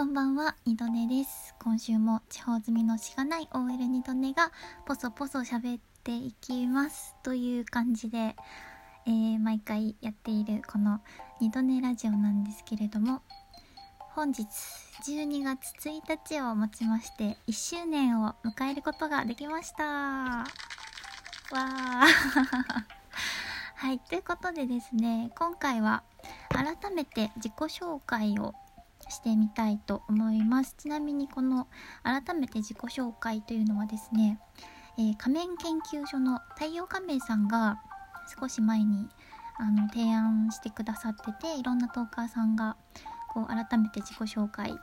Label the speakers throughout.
Speaker 1: こんばんは、二度寝です。今週も地方済みのしがない OL 二度寝がポソポソ喋っていきます。という感じで、えー毎回やっているこの二度寝ラジオなんですけれども、本日12月1日をもちまして1周年を迎えることができました。わー。はい、ということでですね、今回は改めて自己紹介をしてみたいと思います。ちなみにこの改めて自己紹介というのはですね、えー仮面研究所の太陽仮面さんが少し前にあの提案してくださってていろんなトーカーさんがこう改めて自己紹介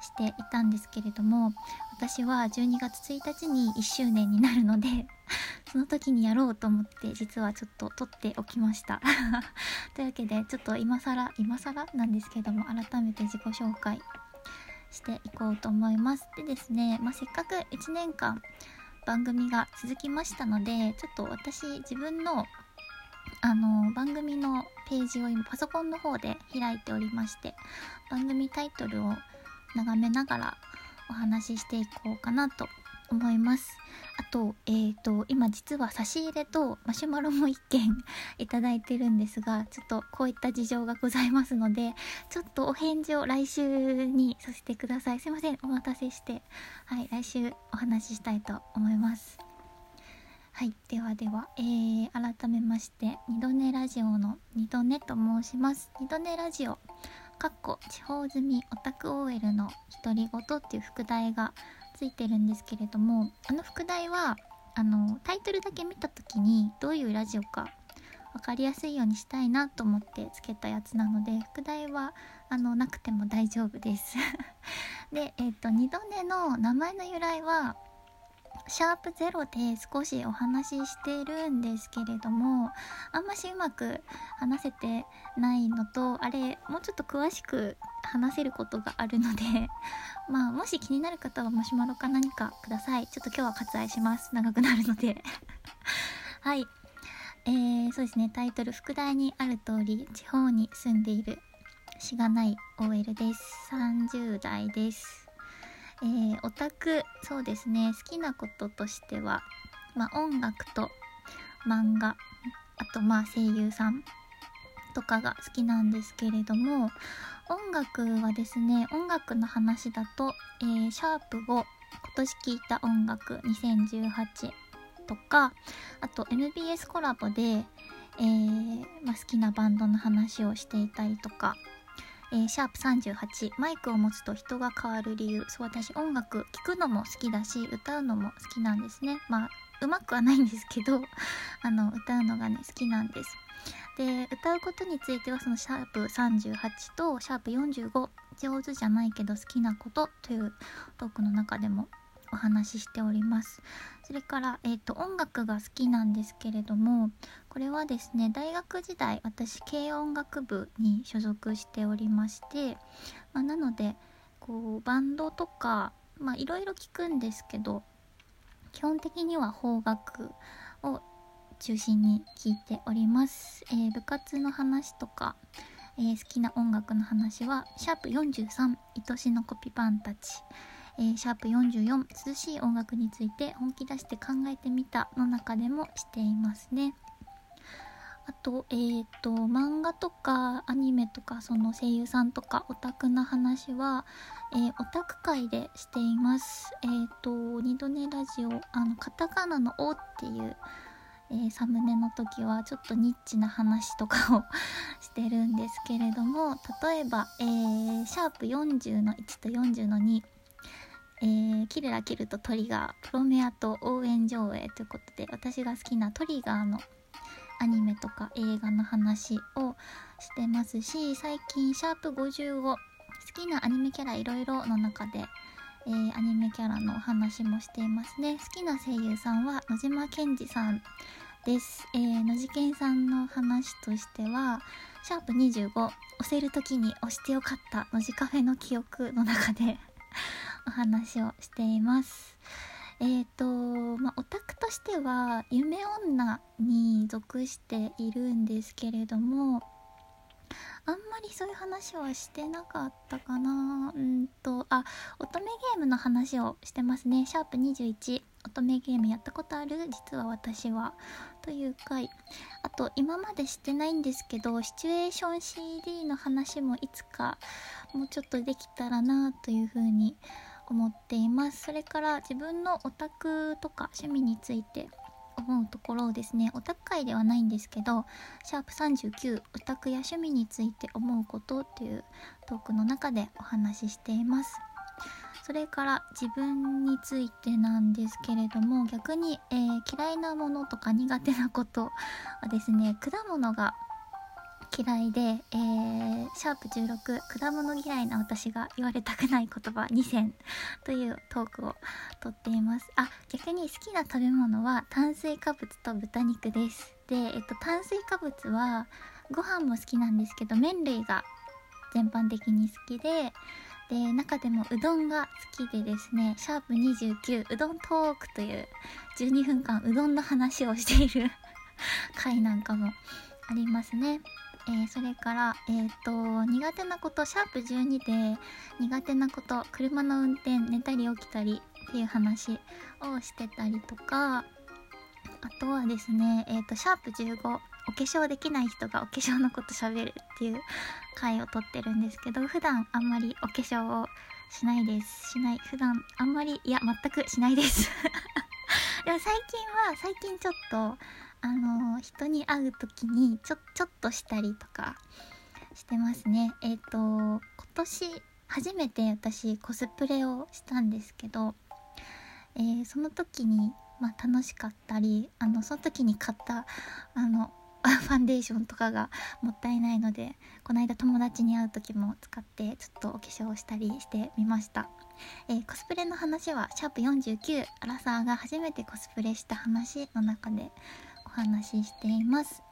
Speaker 1: していたんですけれども私は12月1日に1周年になるので その時にやろうと思って実はちょっと撮っておきました。というわけでちょっと今更今更？なんですけども改めて自己紹介していこうと思います。でですね、まあ、せっかく1年間番組が続きましたのでちょっと私自分のあの番組のページを今パソコンの方で開いておりまして番組タイトルを眺めながらお話ししていこうかなと思います。あと,、えー、と今実は差し入れとマシュマロも1件 いただいてるんですがちょっとこういった事情がございますのでちょっとお返事を来週にさせてください。すいませんお待たせして。はい来週お話ししたいと思います。はいではでは、えー、改めまして二度寝ラジオの二度寝と申します。二度寝ラジオ。かっこ地方住みオタク OL の独り言っていう副題がついてるんですけれどもあの副題はあのタイトルだけ見た時にどういうラジオか分かりやすいようにしたいなと思ってつけたやつなので副題はあのなくても大丈夫です。でえっ、と二度寝の名前の由来はシャープゼロで少しお話ししてるんですけれどもあんましうまく話せてないのとあれもうちょっと詳しく話せることがあるので まあもし気になる方はマシュマロか何かください。ちょっと今日は割愛します。長くなるので。はい。えー、そうですね。タイトル副題にある通り地方に住んでいるしがない OL です。30代です。えー、オタクそうですね。好きなこととしては、まあ、音楽と漫画あとまあ声優さんとかが好きなんですけれども音楽はですね音楽の話だと、えーシャープ5今年聴いた音楽2018とかあと MBS コラボで、えーまあ、好きなバンドの話をしていたりとかえーシャープ38マイクを持つと人が変わる理由。そう私音楽聴くのも好きだし歌うのも好きなんですね。まあうまくはないんですけど あの歌うのがね好きなんです。で歌うことについてはそのシャープ38とシャープ45上手じゃないけど好きなことというトークの中でもお話ししております。それから、えー、と音楽が好きなんですけれどもこれはですね大学時代私軽音楽部に所属しておりまして、まあ、なのでこうバンドとかいろいろ聞くんですけど基本的には邦楽を中心に聞いております、えー部活の話とか、えー好きな音楽の話はシャープ43愛しのコピパンたち。えーシャープ44涼しい音楽について本気出して考えてみたの中でもしていますね。あとえー、と漫画とかアニメとかその声優さんとかオタクな話は、えーオタク界でしています。えっ、と二度寝ラジオあのカタカナの「お」っていうえーサムネの時はちょっとニッチな話とかを してるんですけれども例えば、えーシャープ40の1と40の2えーキルラキルとトリガープロメアと応援上映ということで私が好きなトリガーのアニメとか映画の話をしてますし最近シャープ55好きなアニメキャラいろいろの中で、えーアニメキャラのお話もしていますね。好きな声優さんは野島健二さんです、えー、野次健さんの話としてはシャープ25押せる時に押してよかった野次カフェの記憶の中で。お話をしています。えっ、とまあオタクとしては夢女に属しているんですけれどもあんまりそういう話はしてなかったかな。うんとあ乙女ゲームの話をしてますね。シャープ21乙女ゲームやったことある？実は私は。という回。あと今までしてないんですけどシチュエーション CD の話もいつかもうちょっとできたらなというふうに思思っています。それから自分のオタクとか趣味について思うところをですねオタク界ではないんですけどシャープ39オタクや趣味について思うことっていうトークの中でお話ししています。それから自分についてなんですけれども逆に、えー、嫌いなものとか苦手なことはですね果物が嫌いで、えー、シャープ16果物嫌いな私が言われたくない言葉2選というトークをとっています。あ逆に好きな食べ物は炭水化物と豚肉です。で、えっと、炭水化物はご飯も好きなんですけど麺類が全般的に好きでで中でもうどんが好きでですねシャープ29うどんトークという12分間うどんの話をしている 回なんかもありますね。えー、それから、えーと、苦手なことシャープ12で苦手なこと車の運転寝たり起きたりっていう話をしてたりとかあとはですね、えーと、シャープ15お化粧できない人がお化粧のこと喋るっていう回をとってるんですけど普段あんまりお化粧をしないですしない普段あんまりいや全くしないです。でも最近は最近ちょっとあの人に会う時にちょちょっとしたりとかしてますね。えっ、ー、と今年初めて私コスプレをしたんですけど、えー、その時に、まあ、楽しかったりあのその時に買ったあの ファンデーションとかがもったいないのでこの間友達に会う時も使ってちょっとお化粧をしたりしてみました、えー、コスプレの話はシャープ49アラサーが初めてコスプレした話の中でお話ししています。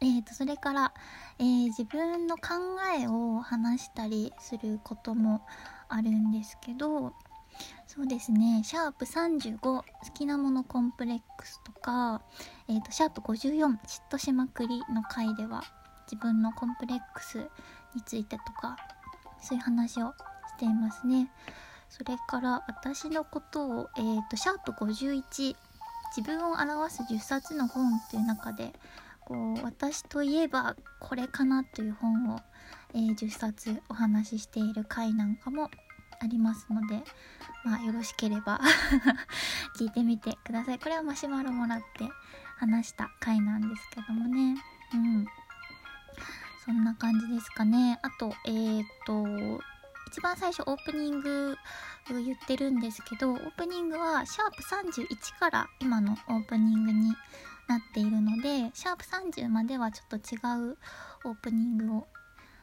Speaker 1: えーと、それから、えー、自分の考えを話したりすることもあるんですけどそうですねシャープ35好きなものコンプレックスとか、えーと、シャープ54嫉妬しまくりの回では自分のコンプレックスについてとかそういう話をしていますねそれから私のことを、えーとシャープ51自分を表す10冊の本っていう中でこう私といえばこれかなという本を、えー、10冊お話ししている回なんかもありますので、まあ、よろしければ 聞いてみてください。これはマシュマロもらって話した回なんですけどもね。うん。そんな感じですかね。あとえー、と一番最初オープニング言ってるんですけどオープニングはシャープ31から今のオープニングになっているのでシャープ30まではちょっと違うオープニングを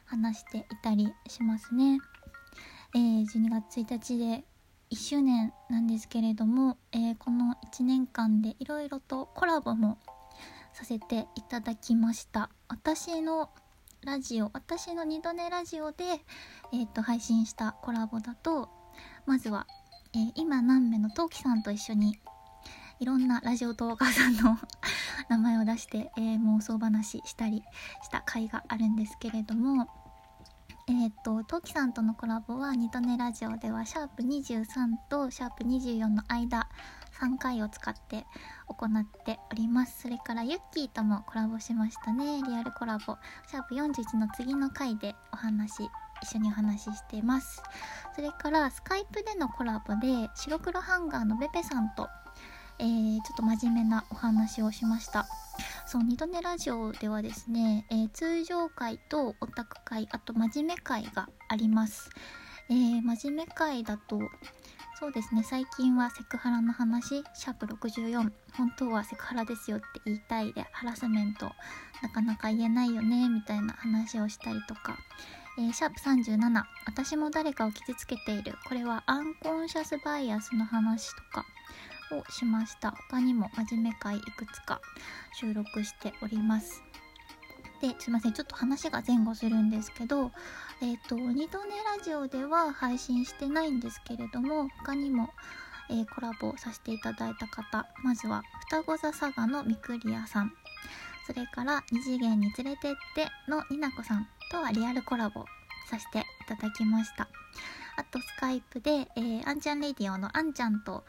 Speaker 1: 話していたりしますね。えー、12月1日で1周年なんですけれども、えー、この1年間でいろいろとコラボもさせていただきました私のラジオ私の二度寝ラジオで、えーと、配信したコラボだとまずは、えー、今何名のトウキさんと一緒にいろんなラジオ動画さんの 名前を出して、えー、妄想話したりした回があるんですけれどもえっ、ー、と、トウキさんとのコラボは、ニトネラジオでは、シャープ23とシャープ24の間、3回を使って行っております。それからユッキーともコラボしましたね。リアルコラボ。シャープ41の次の回でお話一緒にお話ししています。それからスカイプでのコラボで白黒ハンガーのベペさんとえー、ちょっと真面目なお話をしました。そう二度寝ラジオではですね、えー、通常回とオタク会あと真面目会があります。えー、真面目会だとそうですね。最近はセクハラの話シャープ64本当はセクハラですよって言いたいでハラスメントなかなか言えないよねみたいな話をしたりとか、えー、シャープ37私も誰かを傷つけている。これはアンコンシャスバイアスの話とか。をしました。他にも真面目会いくつか収録しております。ですいませんちょっと話が前後するんですけどえっ、ー、と二度寝ラジオでは配信してないんですけれども他にも、えー、コラボさせていただいた方まずは双子座佐賀のみくりやさん。それから二次元に連れてってのになこさんとはリアルコラボさせていただきました。あとスカイプで、えー、アンちゃんレディオのあんちゃんと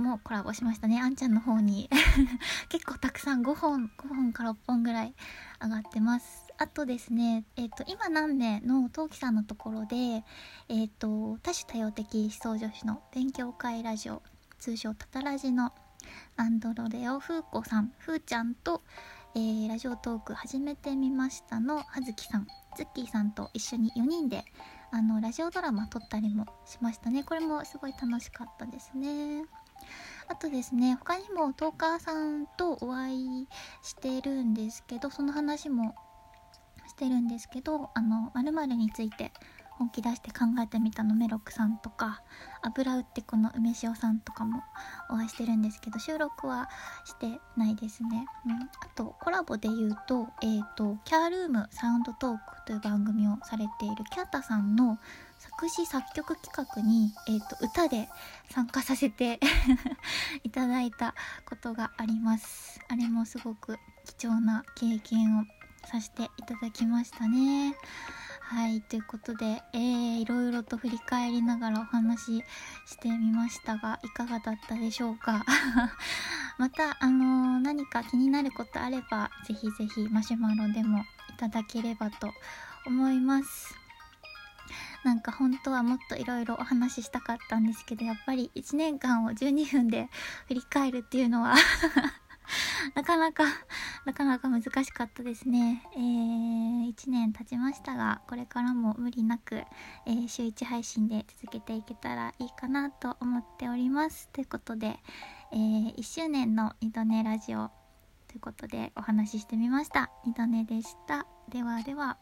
Speaker 1: もコラボしましたねあんちゃんの方に。結構たくさん5本5本から6本ぐらい上がってます。あとですねえっ、ー、と今何名の陶器さんのところでえっ、ー、と多種多様的思想女子の勉強会ラジオ通称タタラジのアンドロレオフーコさんふーちゃんと、えー、ラジオトーク始めてみましたのはずきさんズッキーさんと一緒に4人であのラジオドラマ撮ったりもしましたね。これもすごい楽しかったですね。あとですね他にもトーカーさんとお会いしてるんですけどその話もしてるんですけどあの〇〇について本気出して考えてみたのメロックさんとか油売ってこの梅塩さんとかもお会いしてるんですけど収録はしてないですね、うん、あとコラボで言うと,、えーと、キャールームサウンドトークという番組をされているキャータさんの作詞作曲企画に、えーと、歌で参加させて いただいたことがあります。あれもすごく貴重な経験をさせていただきましたね。はいということで、えー、いろいろと振り返りながらお話ししてみましたがいかがだったでしょうか？またあのー、何か気になることあればぜひぜひマシュマロでもいただければと思います。なんか本当はもっといろいろお話ししたかったんですけどやっぱり1年間を12分で振り返るっていうのは なかなか、なかなか難しかったですね。えー、1年経ちましたが、これからも無理なく、えー、週1配信で続けていけたらいいかなと思っております。ということで、えー、1周年の二度寝ラジオということでお話ししてみました。二度寝でした。ではでは。